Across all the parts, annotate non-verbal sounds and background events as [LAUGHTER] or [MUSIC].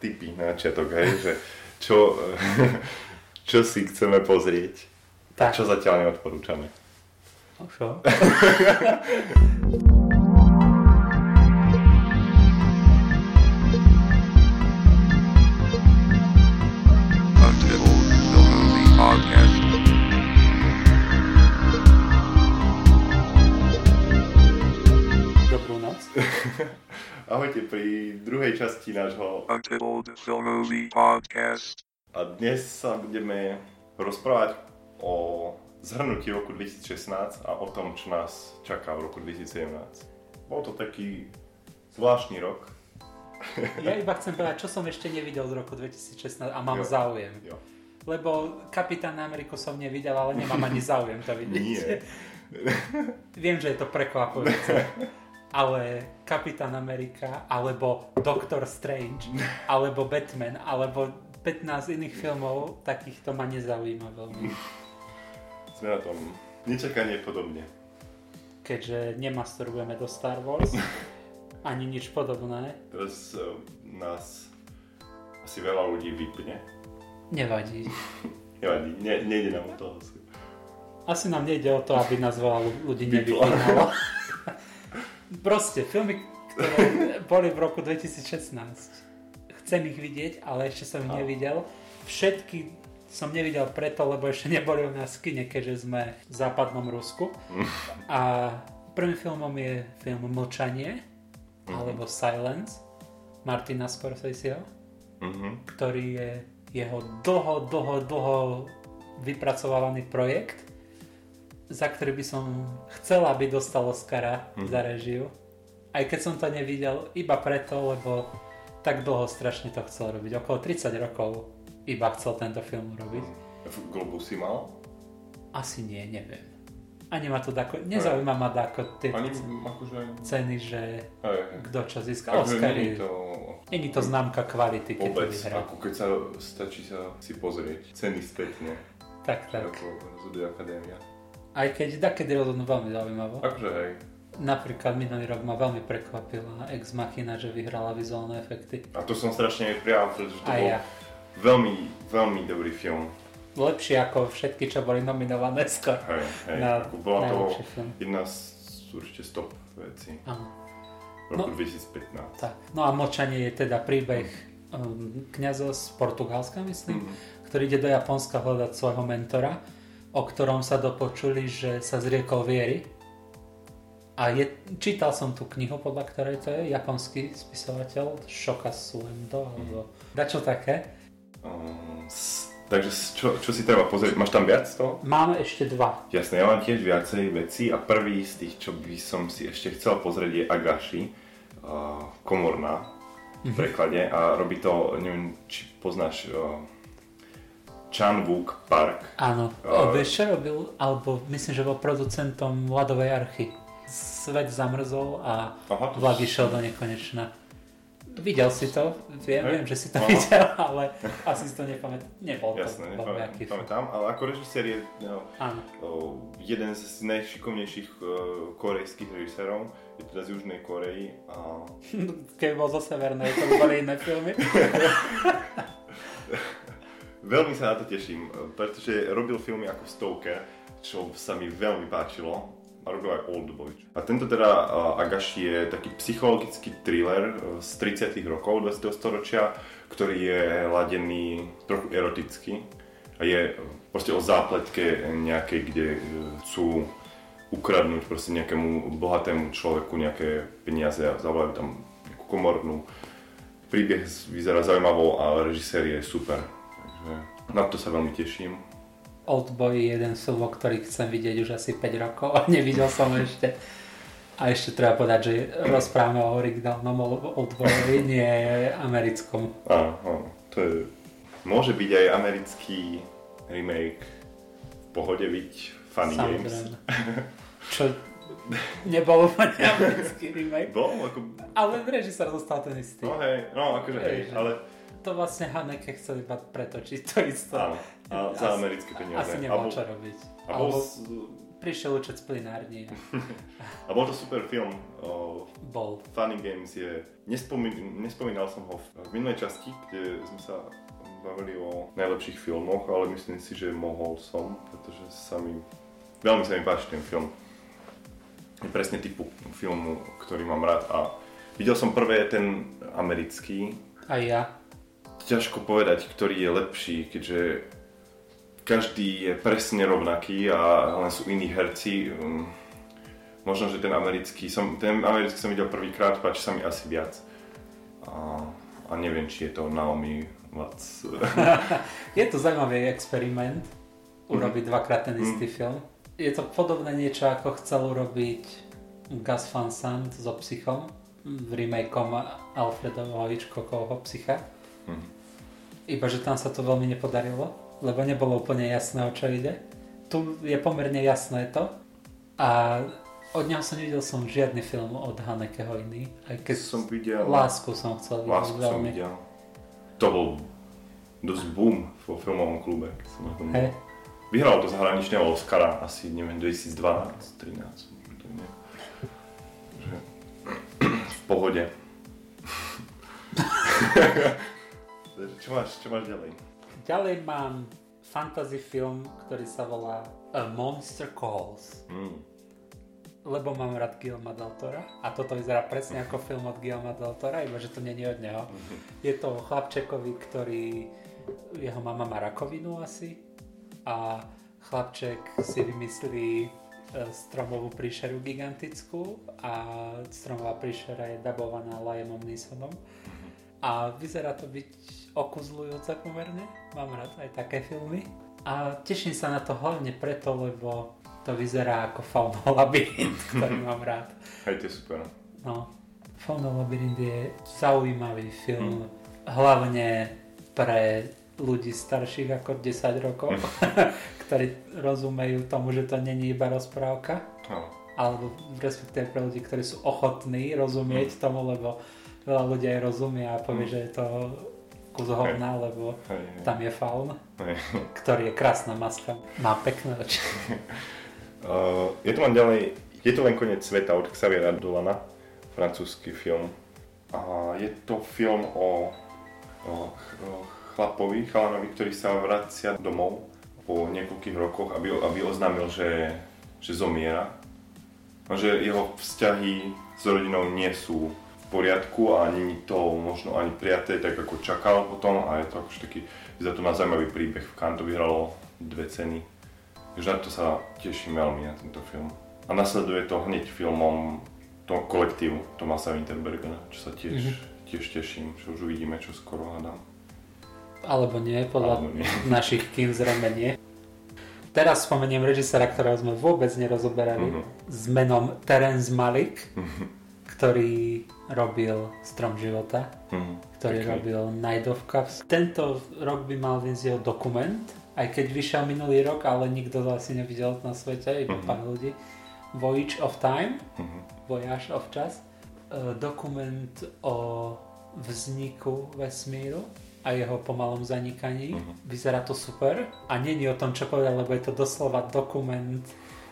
tipy na začiatok, hej, že čo, [LAUGHS] čo si chceme pozrieť, tak. čo zatiaľ neodporúčame. No [LAUGHS] druhej časti nášho podcast. A dnes sa budeme rozprávať o zhrnutí roku 2016 a o tom, čo nás čaká v roku 2017. Bol to taký zvláštny rok. Ja iba chcem povedať, čo som ešte nevidel z roku 2016 a mám jo. záujem. Jo. Lebo Kapitán Ameriku som nevidel, ale nemám ani záujem to vidieť. Nie. Viem, že je to prekvapujúce [LAUGHS] ale Kapitán Amerika, alebo Doctor Strange, [LAUGHS] alebo Batman, alebo 15 iných filmov, takýchto ma nezaujíma veľmi. Sme na tom nečakanie podobne. Keďže nemasturbujeme do Star Wars, [LAUGHS] ani nič podobné. Teraz uh, nás asi veľa ľudí vypne. Nevadí. [LAUGHS] Nevadí, ne, nejde nám o to asi. Asi nám nejde o to, aby nás veľa ľudí nevypínalo. Proste, filmy, ktoré [LAUGHS] boli v roku 2016. Chcem ich vidieť, ale ešte som ich nevidel. Všetky som nevidel preto, lebo ešte neboli u nás kine, keďže sme v západnom Rusku. A prvým filmom je film Mlčanie, uh-huh. alebo Silence, Martina Scorseseho, uh-huh. ktorý je jeho dlho, dlho, dlho vypracovávaný projekt za ktorý by som chcela, aby dostal Oscara mm. za režiu. Aj keď som to nevidel, iba preto, lebo tak dlho strašne to chcel robiť. Okolo 30 rokov iba chcel tento film robiť. V Globus si mal? Asi nie, neviem. Ani ma to dako, nezaujíma ma dako tie Ani, akože... ceny, že kto čo získa. Oscary. to... Není to známka kvality, keď Vôbec, to ako keď sa stačí sa si pozrieť ceny spätne. Tak, tak. Ako rozhoduje akadémia. Aj keď takedy rozhodnú veľmi zaujímavo. Akože hej. Napríklad minulý rok ma veľmi prekvapila Ex Machina, že vyhrala vizuálne efekty. A to som strašne prijal, pretože to A bol ja. veľmi, veľmi dobrý film. Lepšie ako všetky, čo boli nominované skôr. Hej, hej. Na ako bola to film. jedna z určite stop veci Áno. roku No. 2015. Tak. No a Močanie je teda príbeh um, kniaza z Portugalska, myslím, Mhm. ktorý ide do Japonska hľadať svojho mentora, o ktorom sa dopočuli, že sa zriekol viery. A je, čítal som tú knihu, podľa ktorej to je japonský spisovateľ, Shoka Suendo, alebo dačo také. Um, s- takže čo, čo si treba pozrieť? Máš tam viac toho? Mám ešte dva. Jasné, ja mám tiež viacej veci a prvý z tých, čo by som si ešte chcel pozrieť je Agashi, uh, komorná v preklade a robí to, neviem, či poznáš uh, Chan Wook Park. Áno, uh, vieš čo robil? Alebo myslím, že bol producentom ľadovej archy. Svet zamrzol a Aha, to vlak išiel do nekonečna. Videl si to? Viem, Hej. viem že si to Aha. videl, [LAUGHS] ale asi si to nepamätám. Nebol to Jasné, nejaký film. nepamätám, ale ako režisér je no, uh, jeden z najšikovnejších uh, korejských režisérov, je teda z Južnej Koreji a [LAUGHS] Keď bol zo Severnej, to boli iné filmy. [LAUGHS] Veľmi sa na to teším, pretože robil filmy ako Stoker, čo sa mi veľmi páčilo a robil aj Oldboy. A tento teda uh, Agashi je taký psychologický thriller uh, z 30 rokov 20. storočia, ktorý je ladený trochu eroticky a je uh, proste o zápletke nejakej, kde chcú ukradnúť proste nejakému bohatému človeku nejaké peniaze a zavolajú tam nejakú komornú. Príbeh vyzerá zaujímavo a režisér je super. Takže na to sa veľmi teším. Oldboy je jeden film, ktorý chcem vidieť už asi 5 rokov a nevidel som ešte. A ešte treba povedať, že rozprávame o originálnom Oldboyovi, nie americkom. Áno. To je... Môže byť aj americký remake v pohode byť Funny Games. Samozrejme. [LAUGHS] Čo nebol úplne americký remake. Bol? Ako... Ale režisér zostal ten istý. No hej, no akože hej, Hej, že- ale To vlastne Haneke chcel iba pretočiť to isté. áno, a za americké peniaze. Asi nemal čo robiť. A bol Alebo s- prišiel učať z plinárni [LAUGHS] A bol to super film. O, bol. Funny Games je... Nespomín, nespomínal som ho v minulej časti, kde sme sa bavili o najlepších filmoch, ale myslím si, že mohol som, pretože sa mi... Veľmi sa mi páči ten film. Je presne typu filmu, ktorý mám rád a videl som prvé ten americký. A ja. Ťažko povedať, ktorý je lepší, keďže každý je presne rovnaký a len sú iní herci. Um, Možno, že ten americký som, ten americký som videl prvýkrát, páči sa mi asi viac. A, a neviem, či je to Naomi Watts. [LAUGHS] Je to zaujímavý experiment urobiť Mhm. dvakrát ten istý film. Je to podobné niečo, ako chcel urobiť Gus Van Sant so Psychom remakeom Alfredovho Hitchcockovho Psycha. Mhm. Iba, že tam sa to veľmi nepodarilo, lebo nebolo úplne jasné, o čo ide. Tu je pomerne jasné to a od neho som nevidel som žiadny film od Hanekeho iný, aj keď som videl... Lásku som chcel vidieť Lásku som veľmi. videl. To bol dosť boom vo filmovom klube. keď som na tom. Hej. Vyhral to zahraničného Oscara asi, neviem, 2012, 13. to nie. Že... [CLEARS THROAT] V pohode. [LAUGHS] čo, máš, čo máš ďalej? Ďalej mám fantasy film, ktorý sa volá A Monster Calls. Mm. Lebo mám rád Guillerma del Tora a toto vyzerá presne ako [LAUGHS] film od Guillerma del Tora, iba že to je od neho. [LAUGHS] Je to o chlapčekovi, ktorý, jeho mama má rakovinu asi a chlapček si vymyslí e, stromovú príšeru gigantickú a stromová príšera je dabovaná Liamom Neesonom a vyzerá to byť okuzľujúce pomerne, mám rád aj také filmy. A teším sa na to hlavne preto, lebo to vyzerá ako Fauna Labyrint, ktorý [LAUGHS] mám rád. Hej, to je super. No, Fauna Labyrint je zaujímavý film, hlavne pre ľudí starších ako 10 rokov, [LAUGHS] ktorí rozumejú tomu, že to není iba rozprávka, No. alebo respektíve pre ľudí, ktorí sú ochotní rozumieť tomu, lebo veľa ľudí aj rozumie a povie, že je to kus hovna, lebo Hej, hej. tam je faun, Hej. ktorý je krásna maska, má pekné oči. Uh, [LAUGHS] je tu mám ďalej, je to len koniec sveta od Xaviera Dolana, francúzsky film. A je to film o, o, o chlapovi, chalanovi, ktorý sa vracia domov po niekoľkých rokoch, aby, aby oznámil, že, že zomiera. A že jeho vzťahy s rodinou nie sú poriadku a není to možno ani prijaté, tak ako čakal potom a je to akože taký, vyzerá to na zaujímavý príbeh. V Cannes to vyhralo dve ceny. Takže na to sa teším veľmi na tento film. A nasleduje to hneď filmom to kolektívu Tomasa Winterbergera, čo sa tiež, Mhm. tiež teším, že už uvidíme čo skoro hádam. Alebo nie, podľa Alebo nie. [LAUGHS] našich kín zrejme nie. Teraz spomeniem režisera, ktorého sme vôbec nerozoberali, Mhm. s menom Terence Malik, Mhm. Ktorý robil Strom života, Mhm. ktorý Pekný. robil Night of Cups. Tento rok by mal vyjsť jeho dokument, aj keď vyšiel minulý rok, ale nikto to asi nevidel na svete, iba Mhm. pár ľudí. Voyage of Time, Mhm. Voyage of Čas, e, dokument o vzniku vesmíru a jeho pomalom zanikaní. Mhm. Vyzerá to super a není o tom, čo povedal, lebo je to doslova dokument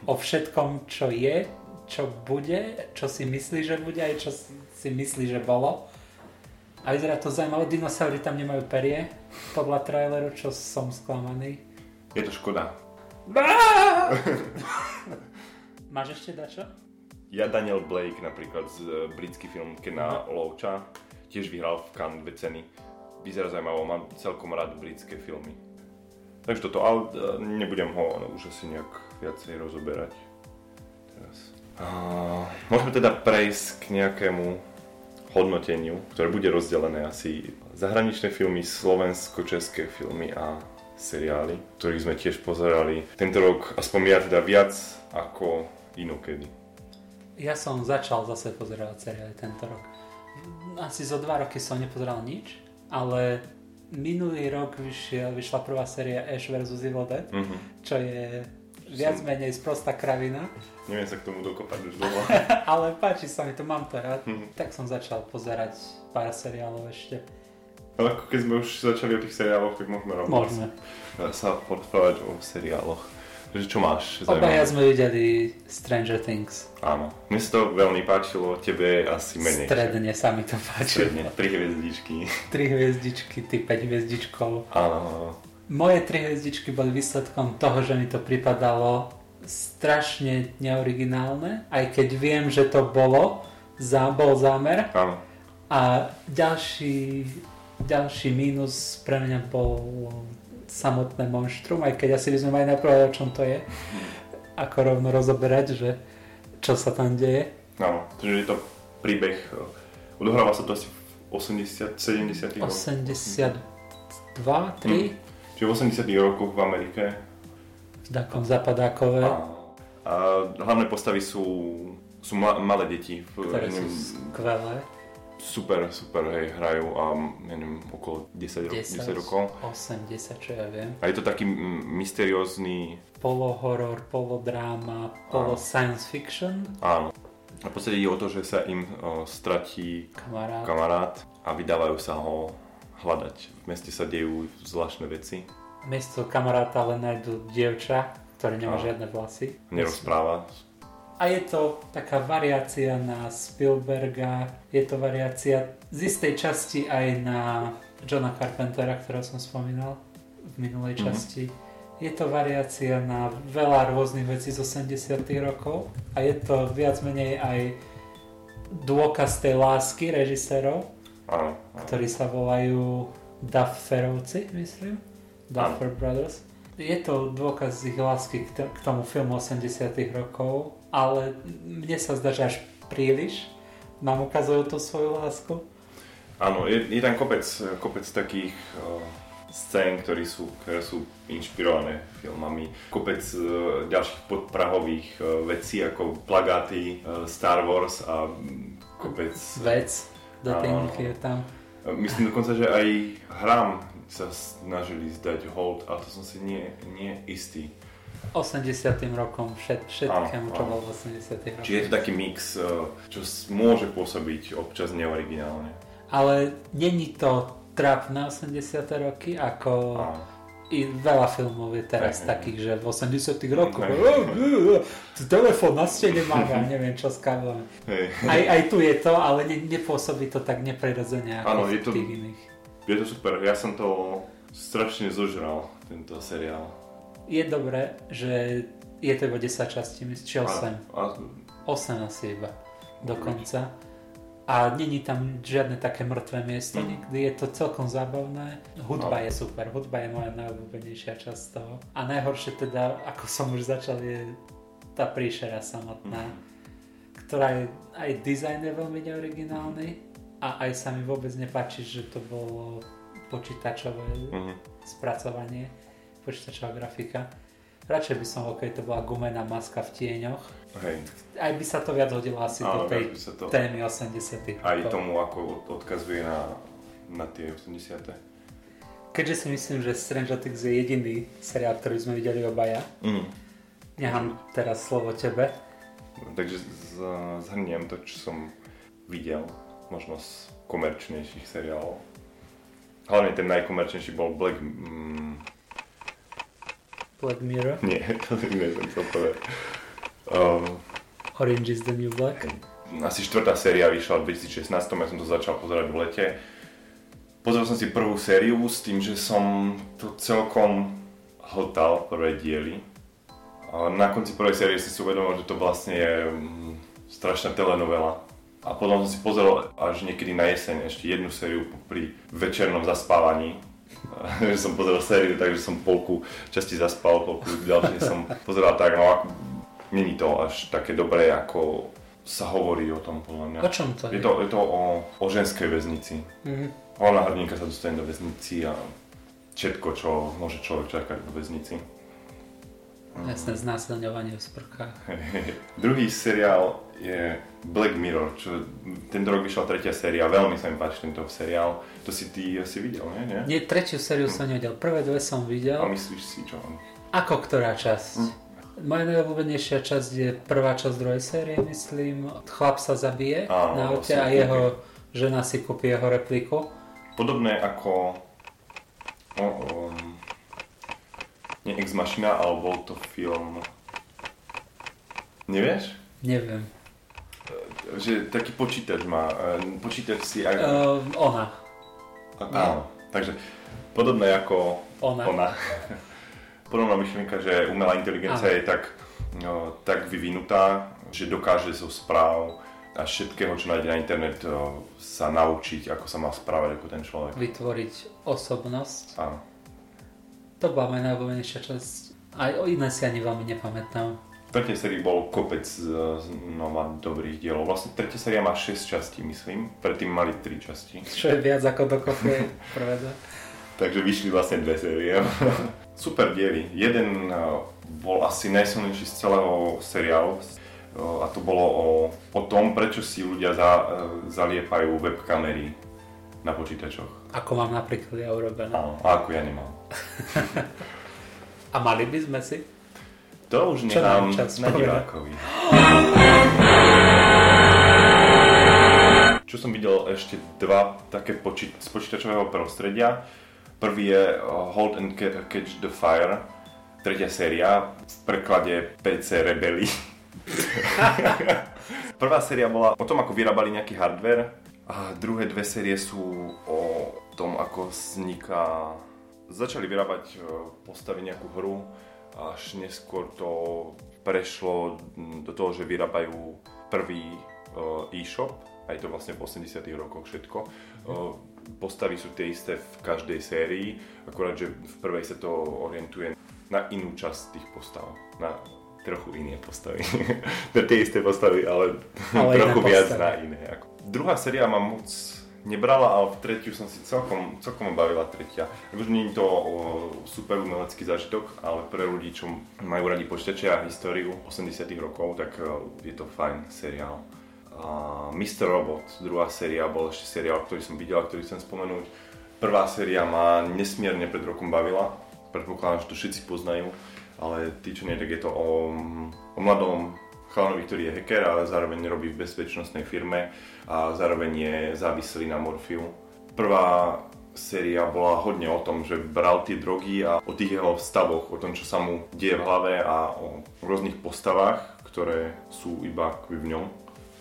o všetkom, čo je, čo bude, čo si myslí, že bude aj čo si myslí, že bolo. A vyzerá to zaujímavé, dinosaury tam nemajú perie, podľa traileru, čo som sklamaný. Je to škoda. [LAUGHS] Máš ešte dačo? Ja Daniel Blake napríklad z e, britský film Kena Loacha tiež vyhral v Cannes dve ceny. Vyzerá zaujímavo, mám celkom rád britské filmy. Takže toto, ale e, nebudem ho už asi nejak viacej rozoberať môžeme teda prejsť k nejakému hodnoteniu, ktoré bude rozdelené asi zahraničné filmy, slovensko-české filmy a seriály, ktorých sme tiež pozerali. Tento rok aspoň ja teda viac ako inokedy. Ja som začal zase pozerať seriály tento rok. Asi zo dva roky som nepozeral nič, ale minulý rok vyšiel, vyšla prvá séria Ash vs. Evil Dead, Mhm. čo je viac Som- menej sprostá kravina, Neviem sa k tomu dokopať už dlho. [LAUGHS] ale páči sa mi to, mám to rád. Mhm. Tak som začal pozerať pár seriálov ešte. Ale ako keď sme už začali o tých seriáloch, tak môžeme rovno Môžeme. sa porozprávať o seriáloch. že čo máš? Obaja sme videli Stranger Things. Áno. Mne sa to veľmi páčilo, tebe asi menej. Stredne sa mi to páčilo. Stredne. Tri hviezdičky. Tri hviezdičky, ty 5 hviezdičkov. Áno, áno. Moje tri hviezdičky boli výsledkom toho, že mi to pripadalo strašne neoriginálne, aj keď viem, že to bolo, za, bol zámer. áno. A ďalší, ďalší mínus pre mňa bol samotné monštrum, aj keď asi by sme mali najprv o čom to je, ako rovno rozoberať, že čo sa tam deje. Áno, takže je to príbeh, eh, odohráva sa to asi v 80, 70 rokoch. 82, 3, Čiže v 80 rokoch v Amerike. takom zapadákové, A, a hlavné postavy sú, sú ma, malé deti. Ktoré ja sú neviem, skvelé. super, super, hej, hrajú a ja neviem, okolo 10, 10, 10 rokov. 8, 10, čo ja viem. A je to taký mysteriózny, Polo-horor, polo-dráma, polo-science fiction, áno. A v podstate ide o to, že sa im o, stratí kamarát. kamarát a vydávajú sa ho hľadať. V meste sa dejú zvláštne veci. Miesto kamaráta len nájdu dievča, ktoré nemá Áno. žiadne vlasy. Nerozpráva. A je to taká variácia na Spielberga, je to variácia z istej časti aj na Johna Carpentera, ktorého som spomínal v minulej Mhm. časti. Je to variácia na veľa rôznych vecí z 80 rokov a je to viac menej aj dôkaz tej lásky režisérov, Áno, áno. ktorí sa volajú Dufferovci, myslím. Duffer Brothers. Je to dôkaz ich lásky k, tomu filmu 80 rokov, ale mne sa zdá, že až príliš nám ukazujú tú svoju lásku. Áno, je, je tam kopec, kopec takých uh, scén, ktorí sú, ktoré sú inšpirované filmami. Kopec uh, ďalších podprahových uh, vecí ako plagáty uh, Star Wars a mm, kopec... Vec, Áno. je tam. Myslím dokonca, že aj hrám sa snažili zdať hold, ale to som si nie, nie istý. 80 rokom, všet, všetkému, čo bolo v 80 rokoch. Čiže je to taký mix, uh, čo môže pôsobiť občas neoriginálne. Ale není to trápne 80 roky, ako Áno. I veľa filmov je teraz Hej, hej. takých, že v 80 rokoch Hej. "Oh, oh, oh, telefón na stene máva, [LAUGHS] neviem čo s káblami. Aj, aj tu je to, ale ne, nepôsobí to tak neprirodzene ako Áno, v je to- tých iných. Je to super, ja som to strašne zožral, tento seriál. Je dobré, že je to iba 10 častí, myslím, či 8. A, a, 8 asi iba dokonca. A není tam žiadne také mŕtve miesto, Mm. nikdy je to celkom zábavné. Hudba No. je super, hudba je moja najobľúbenejšia časť toho. A najhoršie teda, ako som už začal, je tá príšera samotná, Mm. ktorá je, aj dizajn je veľmi neoriginálny a aj sa mi vôbec nepáči, že to bolo počítačové mhm. spracovanie, počítačová grafika. Radšej by som, ok, to bola gumená maska v tieňoch. Hej, Aj by sa to viac hodilo asi Áno, do tej to- témy 80 aj rokov. tomu, ako od- odkazuje na, na tie 80 Keďže si myslím, že Stranger Things je jediný seriál, ktorý sme videli obaja, mm. nechám teraz slovo tebe. Takže z- zhrniem to, čo som videl, možno z komerčnejších seriálov. Hlavne ten najkomerčnejší bol Black... Mm, Black Mirror, nie, [LAUGHS] to nie som chcel povedať. Um, Orange is the New Black. asi štvrtá séria vyšla v 2016, ja som to začal pozerať v lete. Pozrel som si prvú sériu s tým, že som to celkom hltal prvé diely. A na konci prvej série som si uvedomil, že to vlastne je mm, strašná telenovela. A potom som si pozrel až niekedy na jeseň ešte jednu sériu pri večernom zaspávaní. [LAUGHS] že som pozrel sériu, takže som polku časti zaspal, polku ďalšie som pozeral tak, no ako, není to až také dobré, ako sa hovorí o tom podľa mňa. O čom to Je je? to, je to o, o ženskej väznici. Mhm. Hlavná hrdinka sa dostane do väznici a všetko, čo môže človek čakať vo väznici. Jasné znásilňovanie v sprchách. [LAUGHS] Druhý seriál je Black Mirror, čo tento rok vyšla tretia séria, veľmi sa mi páči tento seriál. To si ty asi videl, nie? nie? Nie, tretiu sériu som nevidel, prvé dve som videl. A myslíš si čo? Ako ktorá časť? Moja najobľúbenejšia časť je prvá časť druhej série, myslím. Chlap sa zabije Áno, na aute a jeho žena si kúpi jeho repliku. Podobné ako... O, um, Nie Ex Machina, ale bol to film... Nevieš? Neviem. Že taký počítač má, e, počítač si aj... Uh, ona. Áno, takže podobné ako Ona. ona. [LAUGHS] Podobná myšlienka, že umelá inteligencia je tak, no, tak vyvinutá, že dokáže zo správ a všetkého, čo nájde na internet, sa naučiť, ako sa má správať ako ten človek. Vytvoriť osobnosť. Áno. To bola moja najobľúbenejšia časť. Aj o iné si ani veľmi nepamätám. V tretej sérii bol kopec z- znova dobrých dielov. Vlastne tretia séria má 6 častí, myslím. Predtým mali 3 časti. Čo je viac ako dokopy [LAUGHS] prvé. Takže vyšli vlastne dve série. [LAUGHS] Super diely. Jeden uh, bol asi najsilnejší z celého seriálu uh, a to bolo o, o tom, prečo si ľudia za, uh, zaliepajú webkamery na počítačoch. Ako mám napríklad ja urobené. Áno, a ako ja nemám. [LAUGHS] A mali by sme si? To už Čo nechám čas na divákovi. Čo som videl ešte dva také poči- z počítačového prostredia. Prvý je uh, Hold and Ca- Catch the Fire, tretia séria, v preklade PC Rebeli. [LAUGHS] Prvá séria bola o tom, ako vyrábali nejaký hardware a druhé dve série sú o tom, ako vzniká... Začali vyrábať uh, postavy nejakú hru, až neskôr to prešlo do toho, že vyrábajú prvý uh, e-shop, aj to vlastne v 80 rokoch všetko. Postavy sú tie isté v každej sérii, akurát, že v prvej sa to orientuje na inú časť tých postav, na trochu iné postavy. [LAUGHS] na tie isté postavy, ale, Ale [LAUGHS] trochu viac postavy. na iné. Ako. Druhá séria ma moc nebrala, ale v tretiu som si celkom, celkom bavila tretia. Akože nie je to o, super umelecký zážitok, ale pre ľudí, čo majú radi počítače a históriu 80 rokov, tak e, je to fajn seriál. A Mr. Robot, druhá séria, bol ešte seriál, ktorý som videl, ktorý chcem spomenúť. Prvá séria ma nesmierne pred rokom bavila, predpokladám, že to všetci poznajú, ale tí, čo nie, tak je to o, o mladom chalanovi, ktorý je hacker, ale zároveň robí v bezpečnostnej firme a zároveň je závislý na morfiu. Prvá séria bola hodne o tom, že bral tie drogy a o tých jeho stavoch, o tom, čo sa mu deje v hlave a o rôznych postavách, ktoré sú iba v ňom.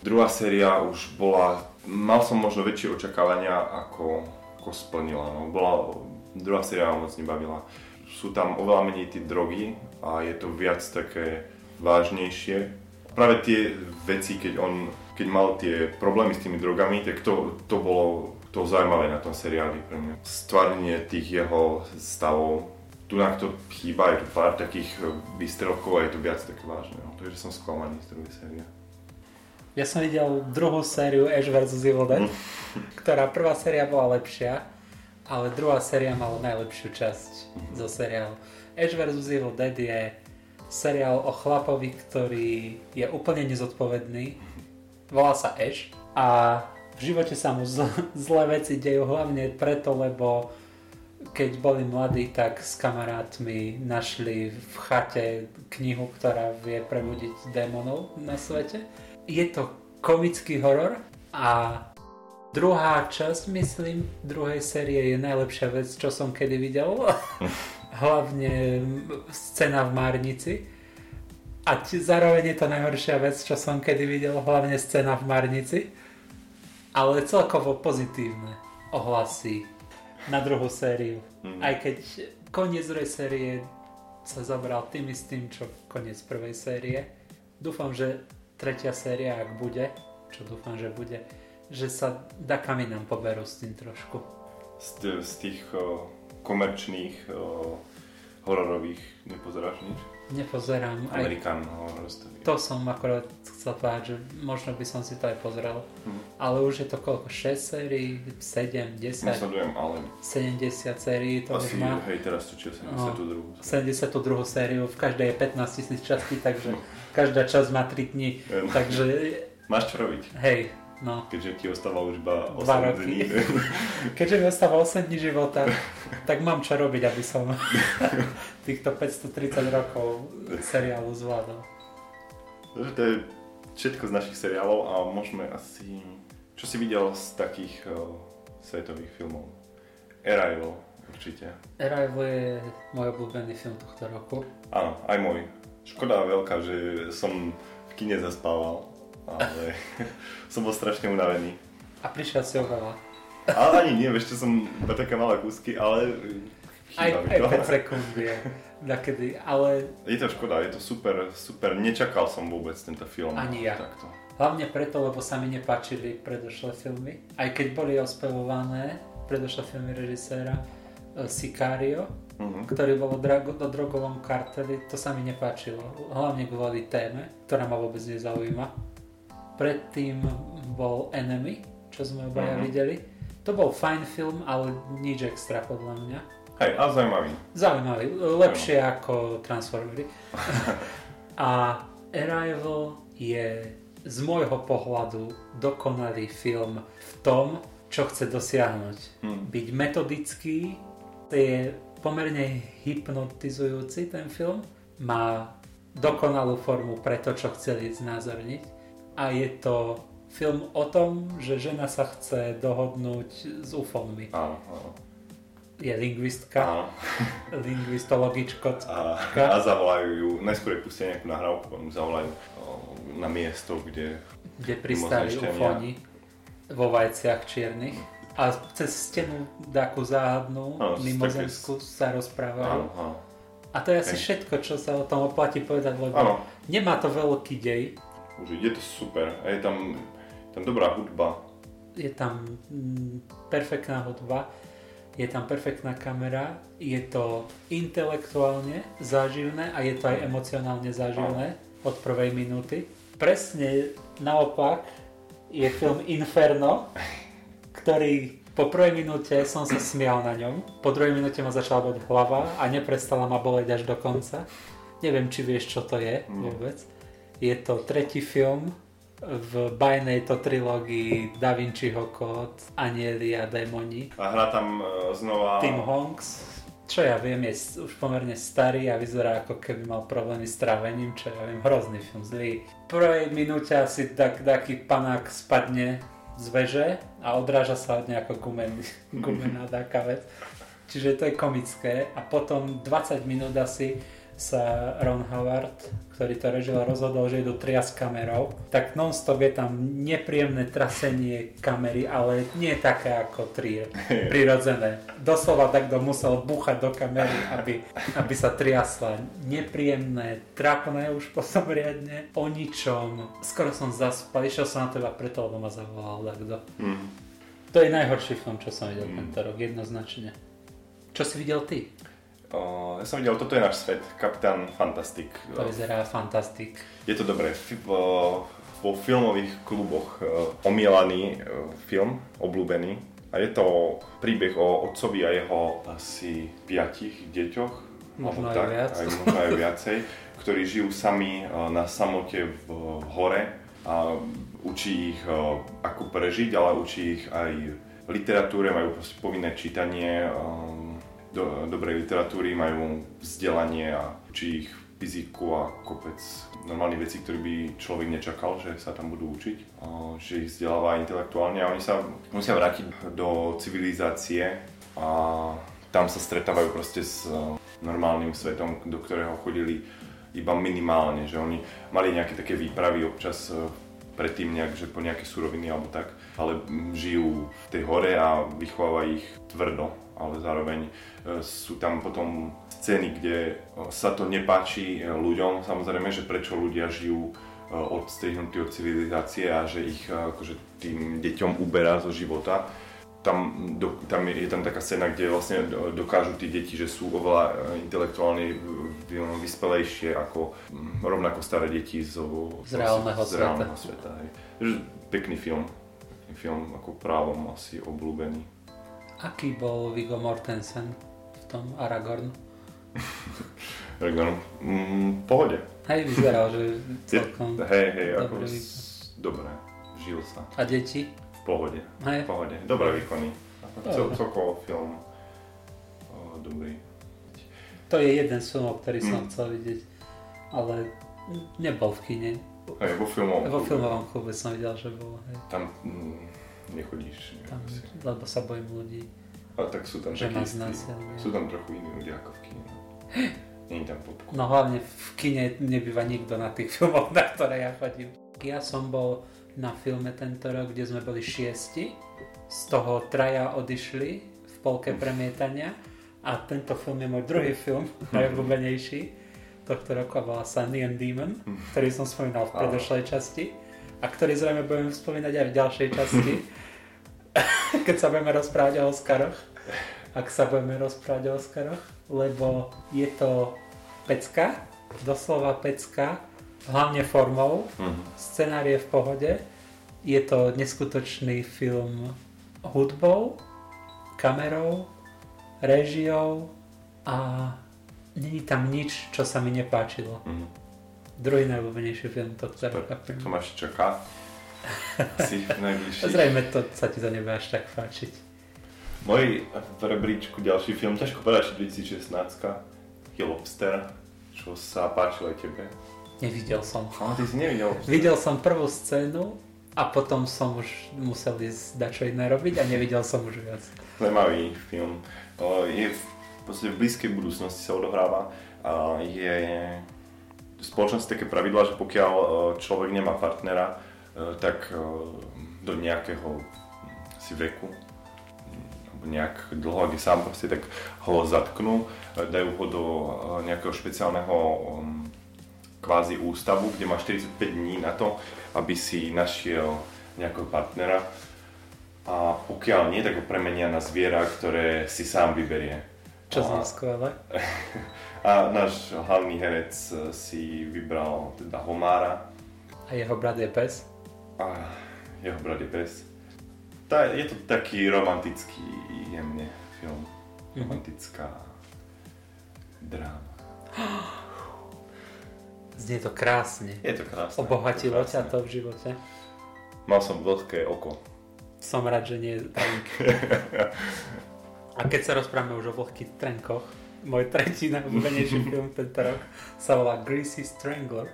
Druhá séria už bola, mal som možno väčšie očakávania, ako, ako splnila. No. Bola, druhá séria ma moc nebavila. Sú tam oveľa menej tie drogy a je to viac také vážnejšie. Práve tie veci, keď on, keď mal tie problémy s tými drogami, tak to, to bolo to zaujímavé na tom seriáli pre mňa. Stvárnenie tých jeho stavov, tu na to chýba, je tu pár takých výstrelkov a je to viac také vážne. No. Takže som sklamaný z druhej série. Ja som videl druhú sériu Ash vs. Evil Dead, ktorá prvá séria bola lepšia, ale druhá séria mala najlepšiu časť zo seriálu. Ash vs. Evil Dead je seriál o chlapovi, ktorý je úplne nezodpovedný. Volá sa Ash a v živote sa mu zl- zlé veci dejú hlavne preto, lebo keď boli mladí, tak s kamarátmi našli v chate knihu, ktorá vie prebudiť démonov na svete. Je to komický horor a druhá časť, myslím, druhej série je najlepšia vec, čo som kedy videl. [LAUGHS] Hlavne scéna v Márnici. A ti, zároveň je to najhoršia vec, čo som kedy videl, hlavne scéna v Marnici. Ale celkovo pozitívne ohlasy na druhú sériu. Mhm. Aj keď koniec druhej série sa zabral tým istým, čo koniec prvej série. Dúfam, že tretia séria, ak bude, čo dúfam, že bude, že sa da kam inám poberú s tým trošku. Z, z tých o, komerčných o, hororových nepozeráš nič? Nepozerám. Aj American Horror Story. to som akorát chcel povedať, že možno by som si to aj pozrel. Mhm. Ale už je to koľko? 6 sérií? 7, 10, Nesledujem, ale 70 sérií to asi, už má. hej, teraz to čias No. 72. 72. sériu, v každej je 15 tisíc častí, takže každá časť má 3 dní. Hm. Takže Máš čo robiť, hej, no. keďže ti ostáva už iba 8 Dva roky. dní. [LAUGHS] Keďže mi ostáva 8 dní života, tak mám čo robiť, aby som [LAUGHS] týchto 530 rokov seriálu zvládol. Takže to je všetko z našich seriálov a môžeme asi... Čo si videl z takých o, svetových filmov? Arrival, určite. Arrival je môj obľúbený film tohto roku. Áno, aj môj. Škoda veľká, že som v kine zaspával, ale [LAUGHS] som bol strašne unavený. A prišiel si oveľa. Ale ani nie, čo som iba také malé kúsky, ale Aj, aj to. 5 sekúnd je. Nakedy, ale Je to škoda, je to super, super. Nečakal som vôbec tento film. Ani ja. Takto. hlavne preto, lebo sa mi nepáčili predošlé filmy. Aj keď boli ospevované predošlé filmy režiséra e, Sicario, Mhm. ktorý bol o, drago, o drogovom karteli, to sa mi nepáčilo. Hlavne kvôli téme, ktorá ma vôbec nezaujíma. Predtým bol Enemy, čo sme obaja Mhm. videli. To bol fajn film, ale nič extra podľa mňa. Hej, a zaujímavý. Zaujímavý, lepšie ako Transformery. [LAUGHS] A Arrival je z môjho pohľadu dokonalý film v tom, čo chce dosiahnuť. Hm. Byť metodický, je pomerne hypnotizujúci ten film, má dokonalú formu pre to, čo chceli znázorniť a je to film o tom, že žena sa chce dohodnúť s ufonmi. Áno, áno. Je lingvistka, áno. [LAUGHS] lingvistologičko, A, a zavolajú ju, najskôr jej pustia nejakú nahrávku, potom zavolajú na miesto, kde... kde pristali ufóni vo vajciach čiernych a cez stenu takú záhadnú Áno, mimozemskú sa rozprávajú. Áno, áno. A to je asi Hej. všetko, čo sa o tom oplatí povedať, lebo Áno. nemá to veľký dej. Už je to super. A je tam, tam dobrá hudba. Je tam mm, perfektná hudba, je tam perfektná kamera, je to intelektuálne záživné a je to aj emocionálne záživné od prvej minúty. Presne naopak je film Inferno, ktorý po prvej minúte som sa smial na ňom, po druhej minúte ma začala boť hlava a neprestala ma boleť až do konca. Neviem, či vieš, čo to je vôbec. Je to tretí film v bajnej to trilógii Da Vinciho kód, Anieli a démoni. A hrá tam e, znova... Tim Honks, čo ja viem, je už pomerne starý a vyzerá ako keby mal problémy s trávením, čo ja viem, hrozný film, zlý. V prvej minúte asi tak, taký panák spadne z veže a odráža sa od nejako gumen, [LAUGHS] gumená taká vec. Čiže to je komické a potom 20 minút asi sa Ron Howard, ktorý to režil, rozhodol, že idú tria s kamerou. Tak non-stop je tam nepríjemné trasenie kamery, ale nie také ako tri [LAUGHS] prirodzené. Doslova takto musel búchať do kamery, aby, aby sa triasla. Nepríjemné, trápne už potom riadne, o ničom. Skoro som zaspal, išiel som na teba preto, lebo ma zavolal takto. Hm. To je najhorší film, čo som videl tento rok, jednoznačne. Čo si videl ty? O, ja som videl, toto je náš svet, Kapitán Fantastik. To vyzerá fantastik. Je to dobré. Vo, vo filmových kluboch omielaný film, obľúbený. A je to príbeh o otcovi a jeho asi piatich deťoch. Možno aj tak, viac. Aj, možno aj viacej. [LAUGHS] ktorí žijú sami na samote v, v hore a učí ich, ako prežiť, ale učí ich aj literatúre, majú povinné čítanie, do, dobrej literatúry, majú vzdelanie a učí ich fyziku a kopec normálnych vecí, ktoré by človek nečakal, že sa tam budú učiť, že ich vzdeláva intelektuálne a oni sa musia vrátiť do civilizácie a tam sa stretávajú proste s e, normálnym svetom, do ktorého chodili iba minimálne, že oni mali nejaké také výpravy občas e, predtým nejak, že po nejaké suroviny alebo tak, ale žijú v tej hore a vychováva ich tvrdo, ale zároveň e, sú tam potom scény, kde e, sa to nepáči e, ľuďom, samozrejme, že prečo ľudia žijú odstrihnutí od civilizácie a že ich akože tým deťom uberá zo života. Tam, do, tam je, je tam taká scéna, kde vlastne do- dokážu tí deti, že sú oveľa intelektuálne vy- vyspelejšie ako mm, rovnako staré deti zo, Z reálneho z reálneho sveta. Hej. Pekný film. Pekný film, ako právom asi obľúbený. Aký bol Viggo Mortensen v tom [LAUGHS] Aragorn? Regon, mm, pohode. Hej, vyzeral, že [LAUGHS] Je, celkom hej, hej, ako s, dobre, žil sa. A deti? V pohode, Hej. v pohode. Dobré výkony. Cel, Dobre. celkovo film o, dobrý. To je jeden z filmov, ktorý som Mm. chcel vidieť, ale nebol v kine. Hej, vo filmovom Vo klube. filmovom klube som videl, že bol, hej, Tam mm, nechodíš. tam, asi. lebo sa bojím ľudí. A tak sú tam Že takí. Sú tam trochu iní ľudia ako v kine. Není tam popcorn. No hlavne v kine nebýva nikto na tých filmoch, na ktoré ja chodím. Ja som bol na filme tento rok, kde sme boli šiesti. Z toho traja odišli v polke premietania. A tento film je môj druhý film, [LAUGHS] najobľúbenejší. Tohto roka volá Sunny and Demon, ktorý som spomínal v predošlej časti. A ktorý zrejme budeme spomínať aj v ďalšej časti. [LAUGHS] [LAUGHS] keď sa budeme rozprávať o Oscaroch. Ak sa budeme rozprávať o Oscaroch. Lebo je to pecka, doslova pecka, hlavne formou. Mhm. Scenár je v pohode. Je to neskutočný film hudbou, kamerou, režiou a není tam nič, čo sa mi nepáčilo. Mhm. Druhý najobľúbenejší film tohto roka. Tak to máš čaká. Si najbližší. Zrejme to sa ti to nebude až tak páčiť. Môj v rebríčku ďalší film, ťažko povedať, či 2016 je Lobster, čo sa páčilo aj tebe. Nevidel som. Ale ty si nevidel Lobster. Videl som prvú scénu a potom som už musel ísť dačo iné robiť a nevidel som už viac. Zaujímavý film. Je v, podstate v blízkej budúcnosti sa odohráva je v spoločnosti také pravidla, že pokiaľ človek nemá partnera, tak e, do nejakého si veku alebo nejak dlho, ak je sám proste, tak ho zatknú, e, dajú ho do e, nejakého špeciálneho um, kvázi ústavu, kde má 45 dní na to, aby si našiel nejakého partnera a pokiaľ nie, tak ho premenia na zviera, ktoré si sám vyberie. Čo a, skvelé. [LAUGHS] a náš hlavný herec e, si vybral teda Homára A jeho brat je pes. A jeho brat je pes. Tá, je to taký romantický jemne film. Mhm. Romantická dráma. Znie to krásne. Je to krásne. Obohatilo to ťa to v živote. Mal som veľké oko. Som rád, že nie tank. A keď sa rozprávame už o vlhkých trenkoch, môj tretí najobľúbenejší [LAUGHS] film tento rok sa volá Greasy Strangler.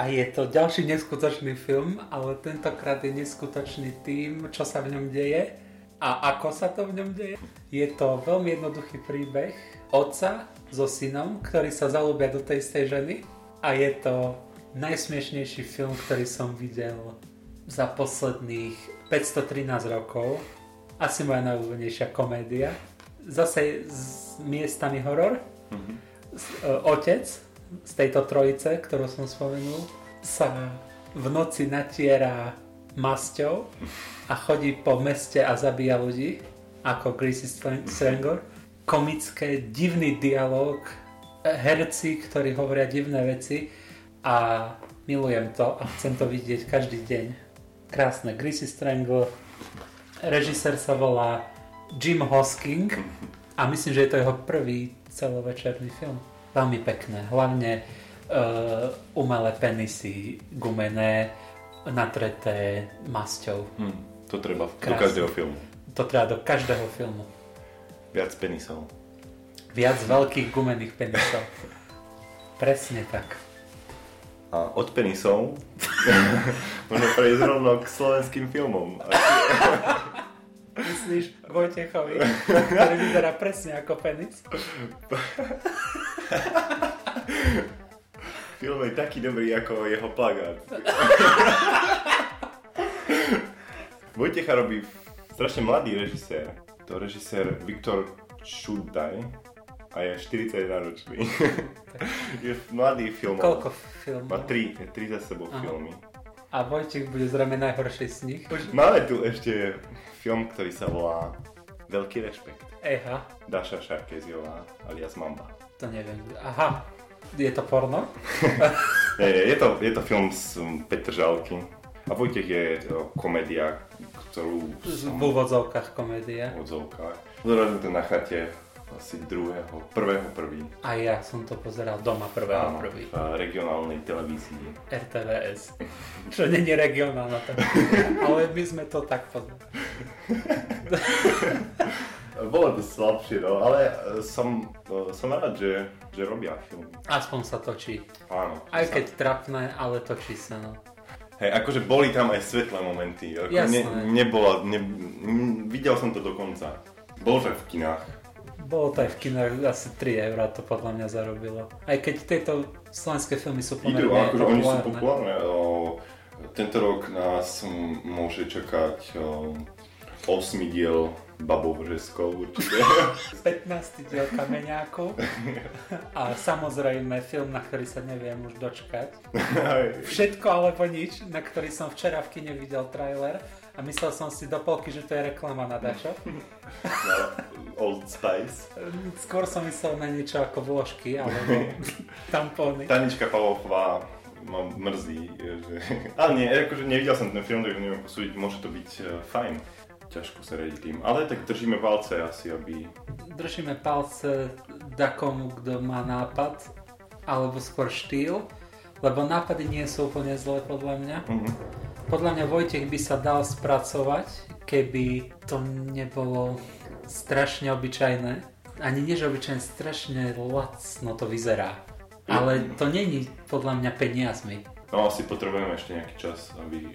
A je to ďalší neskutočný film, ale tentokrát je neskutočný tým, čo sa v ňom deje a ako sa to v ňom deje. Je to veľmi jednoduchý príbeh otca so synom, ktorí sa zalúbia do tej istej ženy a je to najsmiešnejší film, ktorý som videl za posledných 513 rokov. Asi moja najobľúbenejšia komédia. Zase s miestami horor. E, Otec z tejto trojice, ktorú som spomenul, sa v noci natiera masťou a chodí po meste a zabíja ľudí ako Greasy Stran- Strangler. Komické, divný dialog, herci, ktorí hovoria divné veci a milujem to a chcem to vidieť každý deň. Krásne, Greasy Strangle, režisér sa volá Jim Hosking a myslím, že je to jeho prvý celovečerný film. Veľmi pekné, hlavne uh, umelé penisy, gumené, natreté masťou. Hm, to treba do Krásne. každého filmu. To treba do každého filmu. Viac penisov. Viac veľkých gumených penisov. Presne tak. A od penisov [LAUGHS] môžeme prejsť rovno k slovenským filmom. Myslíš Vojtechovi, ktorý vyzerá presne ako penis? [LAUGHS] [LAUGHS] Film je taký dobrý ako jeho plagát. [LAUGHS] Vojtecha robí strašne mladý režisér. To režisér Viktor Čudaj a je 41 ročný. [LAUGHS] je mladý film. Koľko filmov? Má tri, tri za sebou Aha. filmy. A Vojtech bude zrejme najhorší z nich. Máme tu ešte film, ktorý sa volá Veľký rešpekt. Eha, Daša Šarkeziová alias Mamba. To neviem. Aha, je to porno? [LAUGHS] Je to, je to film z um, Petržalky. A Vojtech je komédia, ktorú V som úvodzovkách komédia. v odzovkách. Pozeral to na chate asi druhého, prvého prvý. A ja som to pozeral doma prvého Áno, prvý. v regionálnej televízii. RTVS. [LAUGHS] Čo není regionálna televízia, ale my sme to tak pozerali. [LAUGHS] Bolo to slabšie, no, ale uh, som, uh, som rád, že, že robia film. Aspoň sa točí. Áno. Aj sa- keď trapné, ale točí sa, no. Hej, akože boli tam aj svetlé momenty. Ako Jasné. ne, nebola, ne, videl som to dokonca. Bolo to v kinách. Bolo to aj v kinách, asi 3 eurá to podľa mňa zarobilo. Aj keď tieto slovenské filmy sú pomerne Idú, akože oni sú populárne. O, tento rok nás môže čakať o, 8 diel Babov Řeskov určite. [LAUGHS] 15. diel Kameňákov [LAUGHS] a samozrejme film, na ktorý sa neviem už dočkať. Všetko alebo nič, na ktorý som včera v kine videl trailer a myslel som si do polky, že to je reklama na dačo. Na Old Spice. Skôr som myslel na niečo ako vložky alebo [LAUGHS] tampóny. Tanička Pavlová ma mrzí, že... Ale nie, akože nevidel som ten film, takže neviem posúdiť, môže to byť e, fajn. Ťažko sa radiť tým, ale tak držíme palce asi, aby... Držíme palce dakomu, kto má nápad, alebo skôr štýl, lebo nápady nie sú úplne zlé podľa mňa. Mhm. Podľa mňa Vojtech by sa dal spracovať, keby to nebolo strašne obyčajné. Ani nie, že obyčajne, strašne lacno to vyzerá. Ale to není podľa mňa peniazmi. No asi potrebujeme ešte nejaký čas, aby...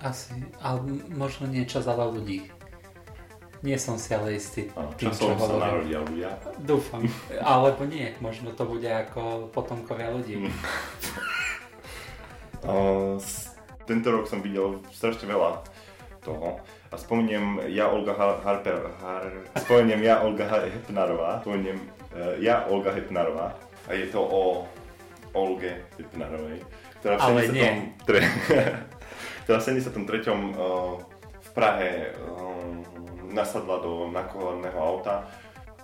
Asi, ale možno nie čas, ale ľudí. Nie som si ale istý Áno, tým, čo sa hovorím. narodia ľudia. Dúfam. Alebo nie, možno to bude ako potomkovia ľudí. [LAUGHS] Uh, s- tento rok som videl strašne veľa toho. A spomeniem ja Olga Har- Harper, Har, spomeniem ja Olga Hepnarová, spomeniem uh, ja Olga Hepnarová a je to o Olge Hepnarovej, ktorá v Ale 73. [LAUGHS] ktorá v 73. Uh, v Prahe um, nasadla do nakovaného auta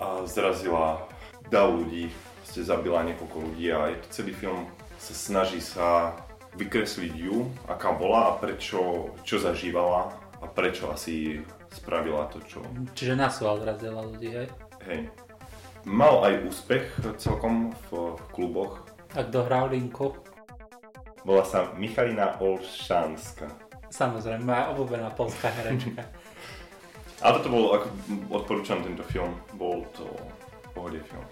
a zrazila dav ľudí, ste zabila niekoľko ľudí a je to celý film sa snaží sa vykresliť ju, aká bola a prečo, čo zažívala a prečo asi spravila to, čo... Čiže nás sú odrazila ľudí, hej? Hej. Mal aj úspech celkom v, kluboch. A kto hral Linku? Volá sa Michalina Olšanska. Samozrejme, moja obľúbená polská herečka. [LAUGHS] A toto bol, ako odporúčam tento film, bol to pohode film.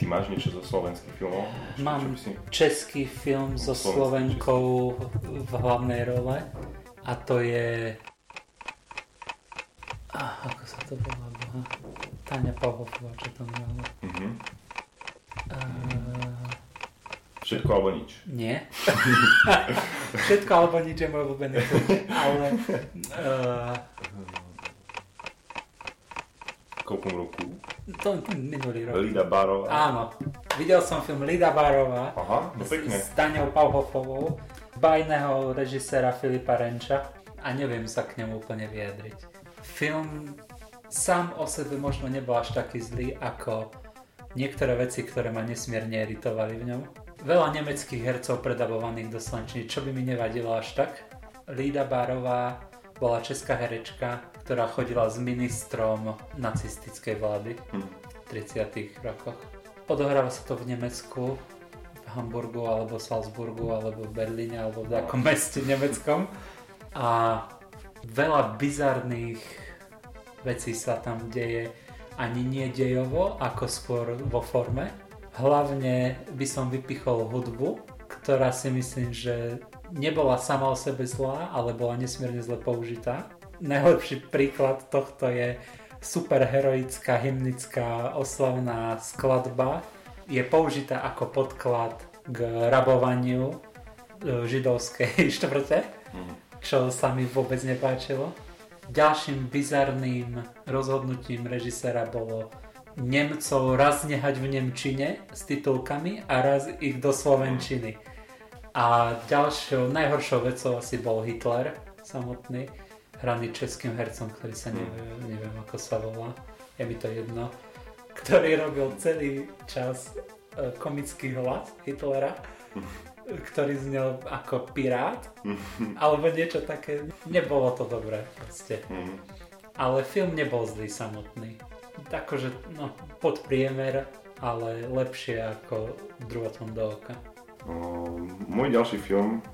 Ty máš niečo zo slovenských filmov? Mám čo si... český film so Slovenkou v hlavnej role a to je... Ah, ako sa to volá? Táňa Pavlová, čo tam hrala. Mhm. Uh, Všetko alebo nič. nie. [LAUGHS] Všetko alebo nič je môj obľúbený ale... Uh, Koľkom roku? to minulý rok. Lida Barová. Áno, videl som film Lida Barová Aha, no pekne. s, Taňou Pavhofovou, bajného režiséra Filipa Renča a neviem sa k nemu úplne vyjadriť. Film sám o sebe možno nebol až taký zlý ako niektoré veci, ktoré ma nesmierne iritovali v ňom. Veľa nemeckých hercov predabovaných do Slančiny, čo by mi nevadilo až tak. Lída Barová bola česká herečka, ktorá chodila s ministrom nacistickej vlády Hm. v 30 rokoch. Odohráva sa to v Nemecku, v Hamburgu, alebo Salzburgu, alebo v Berlíne, alebo v takom [LAUGHS] meste nemeckom. A veľa bizarných vecí sa tam deje, ani nie dejovo, ako skôr vo forme. Hlavne by som vypichol hudbu, ktorá si myslím, že nebola sama o sebe zlá, ale bola nesmierne zle použitá. Najlepší príklad tohto je superheroická, hymnická, oslavná skladba. Je použitá ako podklad k rabovaniu e, židovskej [LAUGHS] štvrte, čo sa mi vôbec nepáčilo. Ďalším bizarným rozhodnutím režisera bolo Nemcov raz nehať v Nemčine s titulkami a raz ich do Slovenčiny. A ďalšou, najhoršou vecou asi bol Hitler samotný, hraný českým hercom, ktorý sa neviem, neviem ako sa volá, je mi to jedno, ktorý robil celý čas e, komický hlas Hitlera, ktorý znel ako pirát, [LAUGHS] alebo niečo také. Nebolo to dobré proste. Mhm. Ale film nebol zlý samotný. Akože, no, podpriemer, ale lepšie ako druhotom do oka. O, môj ďalší film,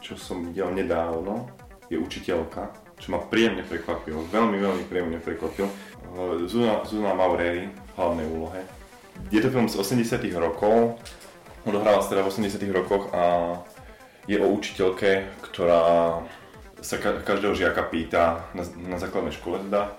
čo som videl nedávno, je Učiteľka, čo ma príjemne prekvapilo. Veľmi, veľmi príjemne prekvapil. O, Zuna, Zuna Maureri v hlavnej úlohe. Je to film z 80 rokov, odohráva sa teda v 80 rokoch a je o učiteľke, ktorá sa ka- každého žiaka pýta na, na základnej škole teda,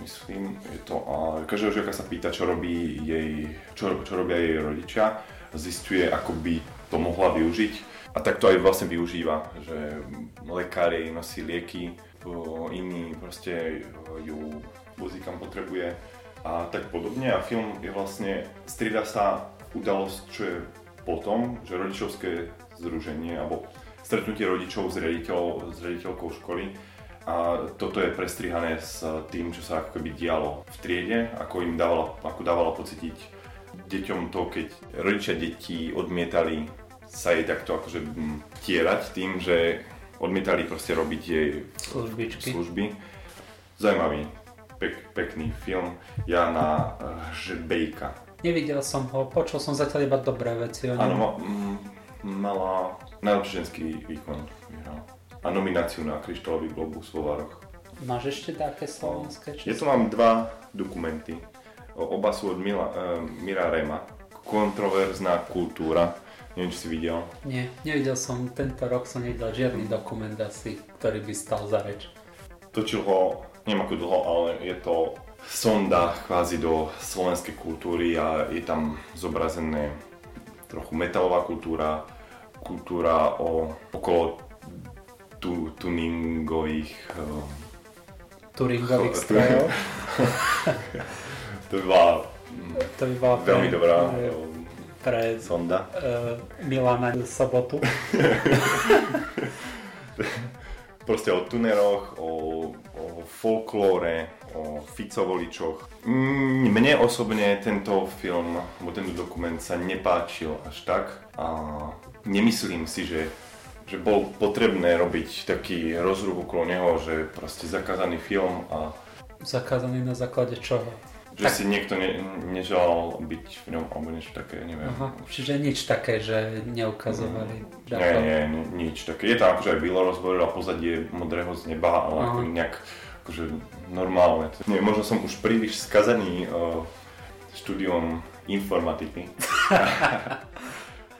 myslím, je to, každého žiaka sa pýta, čo robí jej, čo, čo robia jej rodičia, zistuje, ako by to mohla využiť. A tak to aj vlastne využíva, že lekár jej nosí lieky, o, iný proste ju vozíkam potrebuje a tak podobne. A film je vlastne, strieda sa udalosť, čo je potom, že rodičovské združenie alebo stretnutie rodičov s, riaditeľ, s riaditeľkou školy a toto je prestrihané s tým, čo sa ako keby dialo v triede, ako im dávala, ako dávala pocítiť deťom to, keď rodičia detí odmietali sa jej takto akože tierať tým, že odmietali proste robiť jej Službičky. služby. Zajímavý, pek, pekný film. Jana Žbejka. Nevidel som ho, počul som zatiaľ iba dobré veci o Áno, ňom. ma, mm, mala najlepší ženský výkon. A nomináciu na Kryštálový globus vo Vároch. Máš ešte také slovenské Ja tu číslo? mám dva dokumenty. Oba sú od Mila, uh, Mira Rema. Kontroverzná kultúra. Neviem, či si videl. Nie, nevidel som, tento rok som nevidel žiadny dokument asi, ktorý by stal za reč. Točil ho, neviem ako dlho, ale je to sonda kvázi do slovenskej kultúry a je tam zobrazené trochu metalová kultúra, kultúra o, okolo tu, tuningových uh, Turingových strojov. [LAUGHS] to by bola mm, To by bola pre- veľmi dobrá pre- um, pre sonda. uh, Milana sobotu. [LAUGHS] Proste o tuneroch, o, o folklóre, o Ficovoličoch. Mm, Mne osobne tento film, alebo tento dokument sa nepáčil až tak a nemyslím si, že, že bol potrebné robiť taký rozruch okolo neho, že proste zakázaný film a Zakázaný na základe čoho? že Tak. si niekto ne, neželal byť v ňom alebo niečo také, neviem. Aha, čiže nič také, že neukazovali. Nie, nie, nie, nič také. Je tam akože aj Bilo rozbor a pozadie modrého z neba, ale Aha. ako nejak akože normálne. Nie, možno som už príliš skazaný uh, štúdiom informatiky. [LAUGHS]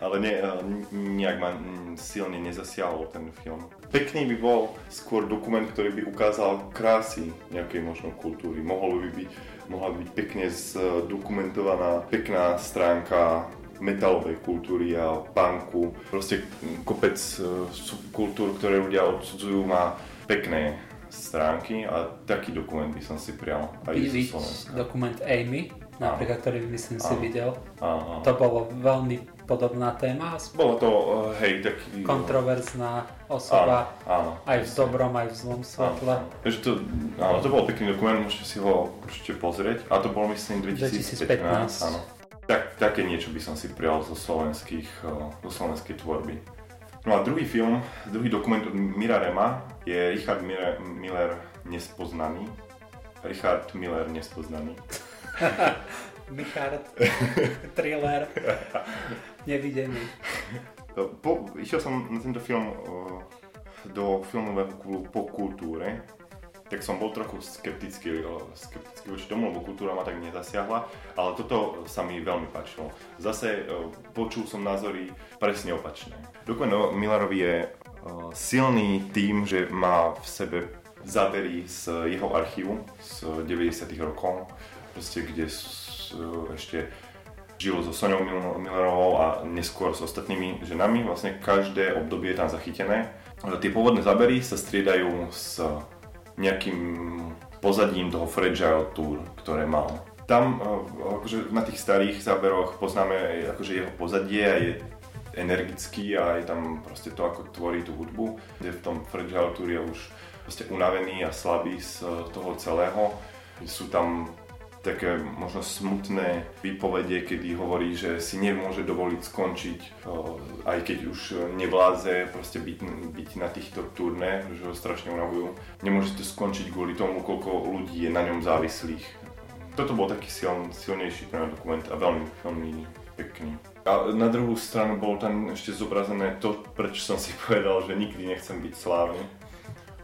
ale nie, uh, nejak ma mm, silne nezasiahol ten film. Pekný by bol skôr dokument, ktorý by ukázal krásy nejakej možno kultúry. Mohol by byť, mohla by byť pekne zdokumentovaná pekná stránka metalovej kultúry a punku. Proste kopec e, subkultúr, ktoré ľudia odsudzujú, má pekné stránky a taký dokument by som si prial aj Slovenska. dokument Amy, napríklad, ktorý myslím si Áno. videl. Áno. To bolo veľmi podobná téma, Bolo to, uh, hej, taký... kontroverzná osoba, áno, áno. aj v dobrom, aj v zlom svetle. Áno, Takže to, áno, to bol pekný dokument, môžete si ho určite pozrieť. A to bol myslím 2015. 2015. Áno. Tak, také niečo by som si prijal zo slovenských, eh, zo slovenskej tvorby. No a druhý film, druhý dokument od Mira Rema je Richard Miller, Miller Nespoznaný. Richard Miller Nespoznaný. [LAUGHS] Michard, [LAUGHS] thriller, nevidený. Po, išiel som na tento film do filmového klubu po kultúre, tak som bol trochu skeptický, skeptický voči tomu, lebo kultúra ma tak nezasiahla, ale toto sa mi veľmi páčilo. Zase počul som názory presne opačné. O Millerovi je silný tým, že má v sebe zábery z jeho archívu z 90 rokov, proste kde ešte žil so Soňou Mil- Millerovou a neskôr s ostatnými ženami. Vlastne každé obdobie je tam zachytené. Ale Tie pôvodné zábery sa striedajú s nejakým pozadím toho Fragile Tour, ktoré mal. Tam eh, akože na tých starých záberoch poznáme akože jeho pozadie a je energický a je tam proste to, ako tvorí tú hudbu. Kde v tom Fragile Tour je už proste unavený a slabý z eh, toho celého. Sú tam také možno smutné výpovede, kedy hovorí, že si nemôže dovoliť skončiť, aj keď už nevládze proste byť, byť na týchto turné, že ho strašne unavujú. Nemôže to skončiť kvôli tomu, koľko ľudí je na ňom závislých. Toto bol taký siln, silnejší pre dokument a veľmi, veľmi pekný. A na druhú stranu bolo tam ešte zobrazené to, prečo som si [LAUGHS] povedal, že nikdy nechcem byť slávny.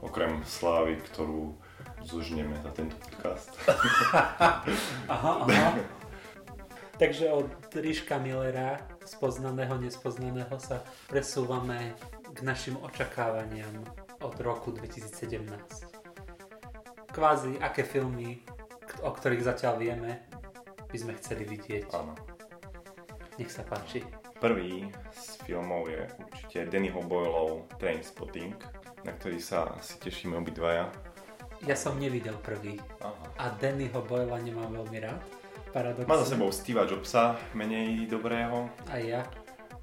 Okrem slávy, ktorú zožneme za tento podcast. [LAUGHS] Aha, aha. Takže od Ríška Millera, spoznaného, nespoznaného, sa presúvame k našim očakávaniam od roku 2017. Kvázi, aké filmy o ktorých zatiaľ vieme, by sme chceli vidieť. Áno. Nech sa páči. Prvý z filmov je určite Dannyho Boyleov Trainspotting, na ktorý sa asi tešíme obidvaja. Ja som nevidel prvý Aha. a Dannyho Boyla nemám veľmi rád. Paradoxne. Má za sebou Steve'a Jobsa, menej dobrého. A ja.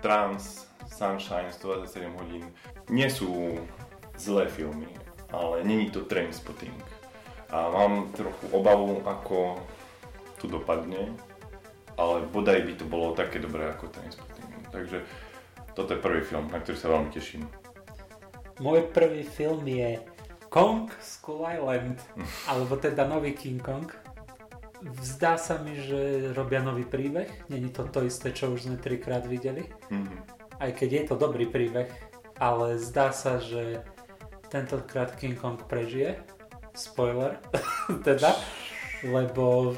Trans, Sunshine, 127 hodín. Nie sú zlé filmy, ale není to Trainspotting. A mám trochu obavu, ako tu dopadne, ale bodaj by to bolo také dobré ako Trainspotting. Takže toto je prvý film, na ktorý sa veľmi teším. Môj prvý film je Kong Skull Island, alebo teda nový King Kong. Zdá sa mi, že robia nový príbeh. Není to to isté, čo už sme trikrát videli. Mhm. Aj keď je to dobrý príbeh, ale zdá sa, že tentokrát King Kong prežije. Spoiler, [LAUGHS] teda. Lebo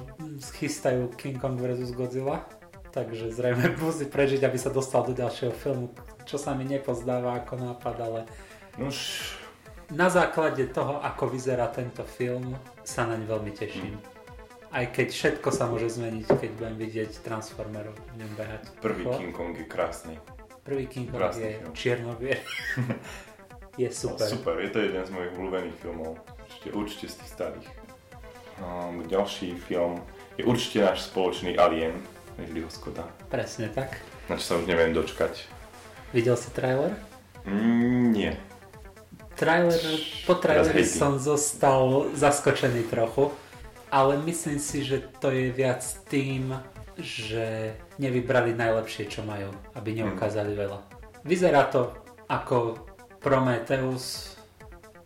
chystajú King Kong vs. Godzilla. Takže zrejme [LAUGHS] musí prežiť, aby sa dostal do ďalšieho filmu, čo sa mi nepozdáva ako nápad, ale Nož, na základe toho, ako vyzerá tento film, sa naň veľmi teším. Aj keď všetko sa môže zmeniť, keď budem vidieť Transformerov v ňom behať. prvý Rýchlo. King Kong je krásny. Prvý King Kong Krásny je film. čierno [LAUGHS] Je super. Super, je to jeden z mojich obľúbených filmov. Určite, určite z tých starých. Um, ďalší film je určite náš spoločný Alien, Ridleyho Scotta. Presne tak. Na čo sa už neviem dočkať. Videl si trailer? Mm, nie. Trailer, po traileri som zostal zaskočený trochu, ale myslím si, že to je viac tým, že nevybrali najlepšie, čo majú, aby neukázali veľa. Vyzerá to ako Prometheus,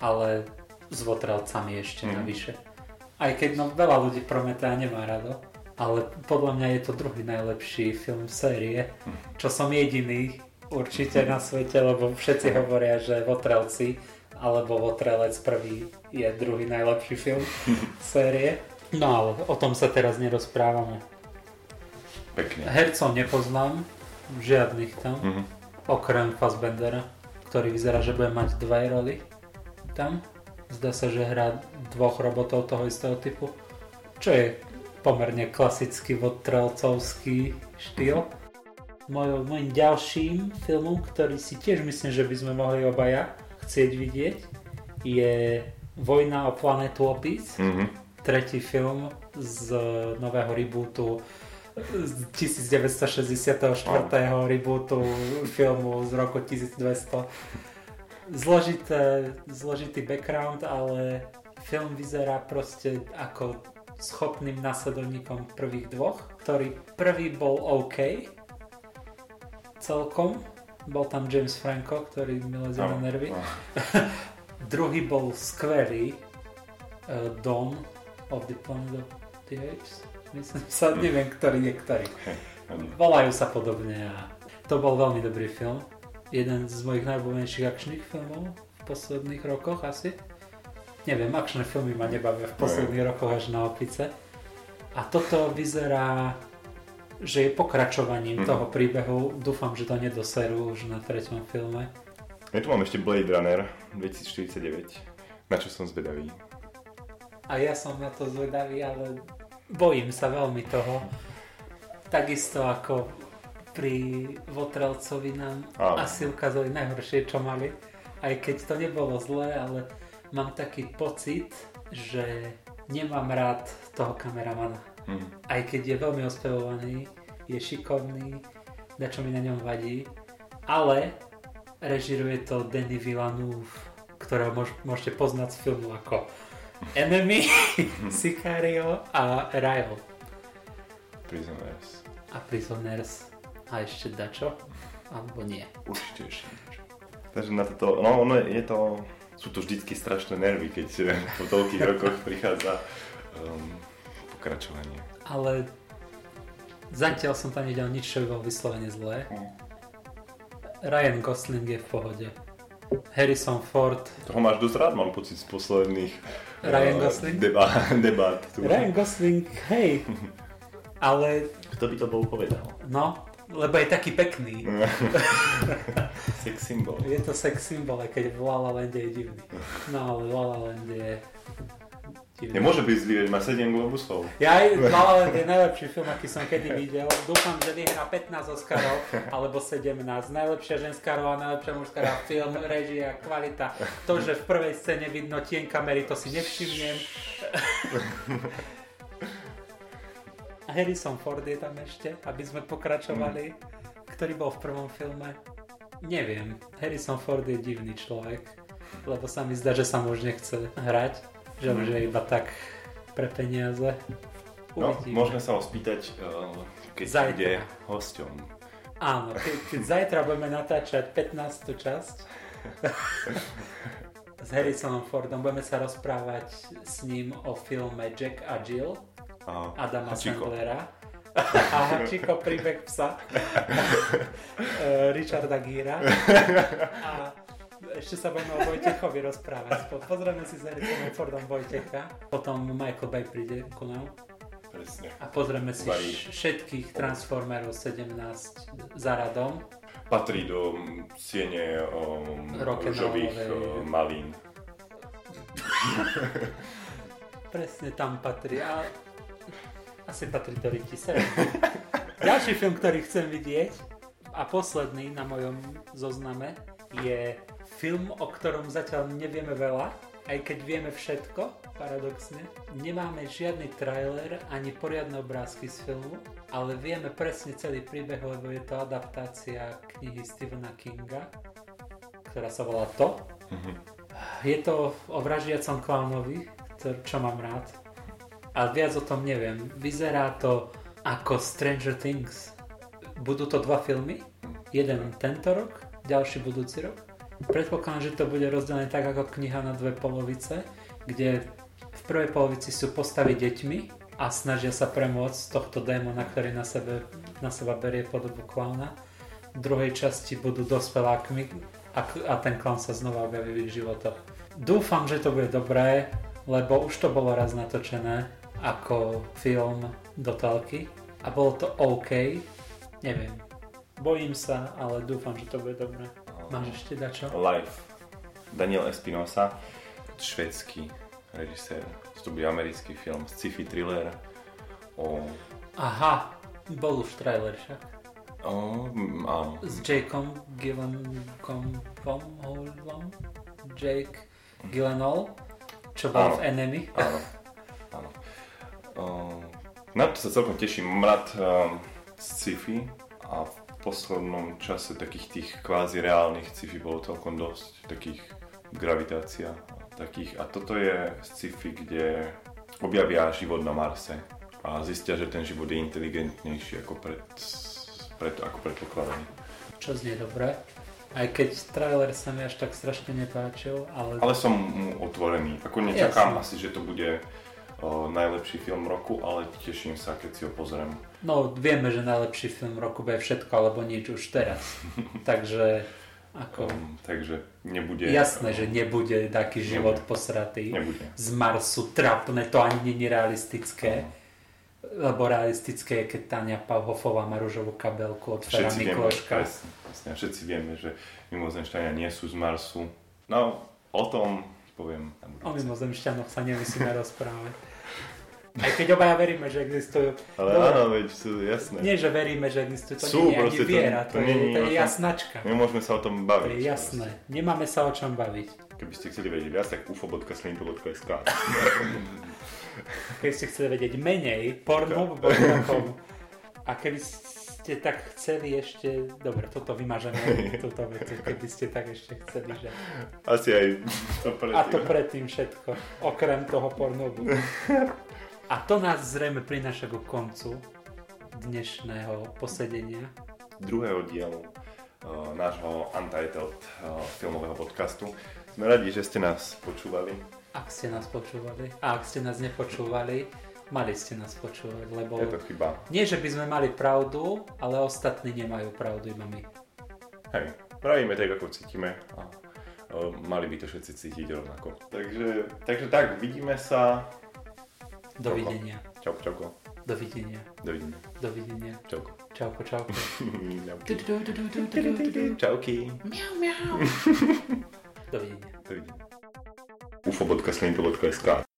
ale s votrelcami ešte Mhm. navyše. Aj keď no, veľa ľudí Prometea nemá rado, ale podľa mňa je to druhý najlepší film série, čo som jediný určite na svete, lebo všetci hovoria, že Votrelci alebo Votrelec prvý je druhý najlepší film [LAUGHS] série. No ale o tom sa teraz nerozprávame. Pekne. Hercov nepoznám, žiadnych tam, Mhm. okrem Fassbendera, ktorý vyzerá, že bude mať dve roli tam. Zdá sa, že hrá dvoch robotov toho istého typu, čo je pomerne klasický vodtrelcovský štýl. Moj, môjim ďalším filmom, ktorý si tiež myslím, že by sme mohli obaja chcieť vidieť, je Vojna o planetu Opis Mhm. tretí film z nového rebootu z 1964. rebootu filmu z roku 1200. Zložité, zložitý background, ale film vyzerá proste ako schopným následovníkom prvých dvoch, ktorý prvý bol OK celkom, bol tam James Franco, ktorý mi lezie na nervy. [LAUGHS] Druhý bol skvelý, uh, Dawn of the Planet of the Apes. Myslím sa, neviem, ktorý je ktorý. Volajú sa podobne a to bol veľmi dobrý film. Jeden z mojich najobľúbenejších akčných filmov v posledných rokoch asi. Neviem, akčné filmy ma nebavia v posledných rokoch až na opice. A toto vyzerá, že je pokračovaním Mhm. toho príbehu. Dúfam, že to nedoserú už na treťom filme. Ja tu mám ešte Blade Runner 2049, na čo som zvedavý. A ja som na to zvedavý, ale bojím sa veľmi toho. Takisto ako pri Votrelcovi nám Áno. asi ukázali najhoršie, čo mali. Aj keď to nebolo zlé, ale mám taký pocit, že nemám rád toho kameramana. Mhm. Aj keď je veľmi ospevovaný, je šikovný, čo mi na ňom vadí, ale režiruje to Denis Villeneuve, ktorého môž, môžete poznať z filmu ako Enemy, [LAUGHS] Sicario a Ryle Prisoners. a Prisoners a ešte dačo, alebo nie. Určite ešte. Takže na toto, no ono je to, sú to vždycky strašné nervy, keď [LAUGHS] po toľkých rokoch prichádza um, pokračovanie. Ale zatiaľ som tam nevidel nič, čo by bolo vyslovene zlé. Ryan Gosling je v pohode. Harrison Ford. Toho máš dosť rád, mám pocit z posledných [LAUGHS] Ryan eh, Gosling? Deba, [LAUGHS] debát. Tu. Ryan Gosling, hej. [LAUGHS] Ale Kto by to bol povedal? no, lebo je taký pekný. Sex symbol. Je to sex symbol, aj keď v La La Lande je divný. No ale v La La Land je divný. Nemôže byť zlý, veď má 7 globusov. Ja aj La La Land je najlepší film, aký som kedy videl. Dúfam, že vyhrá 15 Oscarov, alebo 17. Najlepšia ženská rola, najlepšia mužská rola, film, režia, kvalita. To, že v prvej scéne vidno tieň kamery, to si nevšimnem. Harrison Ford je tam ešte, aby sme pokračovali, ktorý bol v prvom filme. Neviem, Harrison Ford je divný človek, lebo sa mi zdá, že sa mu už nechce hrať, že už je iba tak pre peniaze. No, Uvidíme. môžeme sa ho spýtať, uh, keď Zajtra. bude hosťom. Áno, keď, keď zajtra budeme natáčať 15. časť s Harrisonom Fordom, budeme sa rozprávať s ním o filme Jack a Jill A Adama Hachiko. Sandlera a Hachiko príbeh psa [LAUGHS] eh, Richarda Gíra a ešte sa budeme o Vojtechovi rozprávať. Po- Pozrieme si s Harrisonom Fordom Vojtecha, potom Michael Bay príde ku nám Presne. a pozrieme si š- všetkých Transformerov 17 za radom. Patrí do mm, siene um, rúžových uh, malín. [LAUGHS] Presne tam patrí. A asi patrí do Rytise. [LAUGHS] Ďalší film, ktorý chcem vidieť a posledný na mojom zozname je film, o ktorom zatiaľ nevieme veľa, aj keď vieme všetko, paradoxne. Nemáme žiadny trailer ani poriadne obrázky z filmu, ale vieme presne celý príbeh, lebo je to adaptácia knihy Stephena Kinga, ktorá sa volá To. Je to o vražiacom klaunovi, ktor- čo mám rád. A viac o tom neviem. Vyzerá to ako Stranger Things. Budú to dva filmy. Jeden tento rok, ďalší budúci rok. Predpokladám, že to bude rozdelené tak ako kniha na dve polovice, kde v prvej polovici sú postavy deťmi a snažia sa premôcť tohto démona, ktorý na, sebe, na seba berie podobu klauna. V druhej časti budú dospelákmi a, a ten klaun sa znova objaví v ich životoch. Dúfam, že to bude dobré, lebo už to bolo raz natočené ako film do telky a bolo to OK. Neviem. Bojím sa, ale dúfam, že to bude dobré. Máš ešte dačo? Life. Daniel Espinosa, švedský režisér. To bude americký film, sci-fi thriller o... Aha, bol už trailer však. o áno. S Jakeom Gyllenhaalom? Jake Gyllenhaal, čo bol Áno. v Enemy. Áno, áno. Uh, na to sa celkom teším. Mám rád um, sci-fi a v poslednom čase takých tých kvázi reálnych sci-fi bolo celkom dosť. Takých gravitácia. Takých. A toto je sci-fi, kde objavia život na Marse a zistia, že ten život je inteligentnejší ako, pred, pred, ako predpokladaný. Čo znie dobre. Aj keď trailer sa mi až tak strašne nepáčil, ale, Ale som mu otvorený. Ako nečakám Jasne. asi, že to bude o, najlepší film roku, ale teším sa, keď si ho pozriem. No vieme, že najlepší film roku bude všetko alebo nič už teraz. [LAUGHS] Takže ako Um, takže nebude... jasné, že nebude taký život Nebude. posratý. Nebude. Z Marsu trapné, to ani je realistické. Lebo realistické je, keď Tania Pavhofová má rúžovú kabelku od Fera vieme, Mikloška. presne, presne, všetci vieme, že mimozemšťania nie sú z Marsu. No, o tom poviem na O budúce. mimozemšťanoch sa nemusíme [LAUGHS] rozprávať. Aj keď obaja veríme, že existujú. Ale Dobre. áno, veď sú jasné. Nie, že veríme, že existujú, to Sú, nie je ani proste to- viera, to, to je, nie je to je jasnačka. Nemôžeme sa o tom To baviť. je jasné. Nemáme sa o čom baviť. Keby ste chceli vedieť viac, tak ufo.slimpo.sk Keď ste chceli vedieť menej, pornhub.com a keby ste tak chceli ešte... Dobre, toto vymažeme, [LAUGHS] túto vec, keby ste tak ešte chceli, že... Asi aj to predtým. A to predtým všetko, okrem toho pornobu. [LAUGHS] A to nás zrejme prináša ku koncu dnešného posedenia. druhého dielu uh, nášho Untitled uh, filmového podcastu. Sme radi, že ste nás počúvali. Ak ste nás počúvali. A ak ste nás nepočúvali, mali ste nás počúvať, lebo Je to chyba. nie, že by sme mali pravdu, ale ostatní nemajú pravdu, iba my. Hej, pravíme tak, ako cítime a uh, mali by to všetci cítiť rovnako. Takže, takže tak, vidíme sa. Dovidenia. Čauko, čauko. Dovidenia. Dovidenia. Dovidenia. Čauko. Čauko, čauko. Čauky. Dovidenia. Čauky. [LAUGHS] Dovidenia. Dovidenia. ufo.slimpo.sk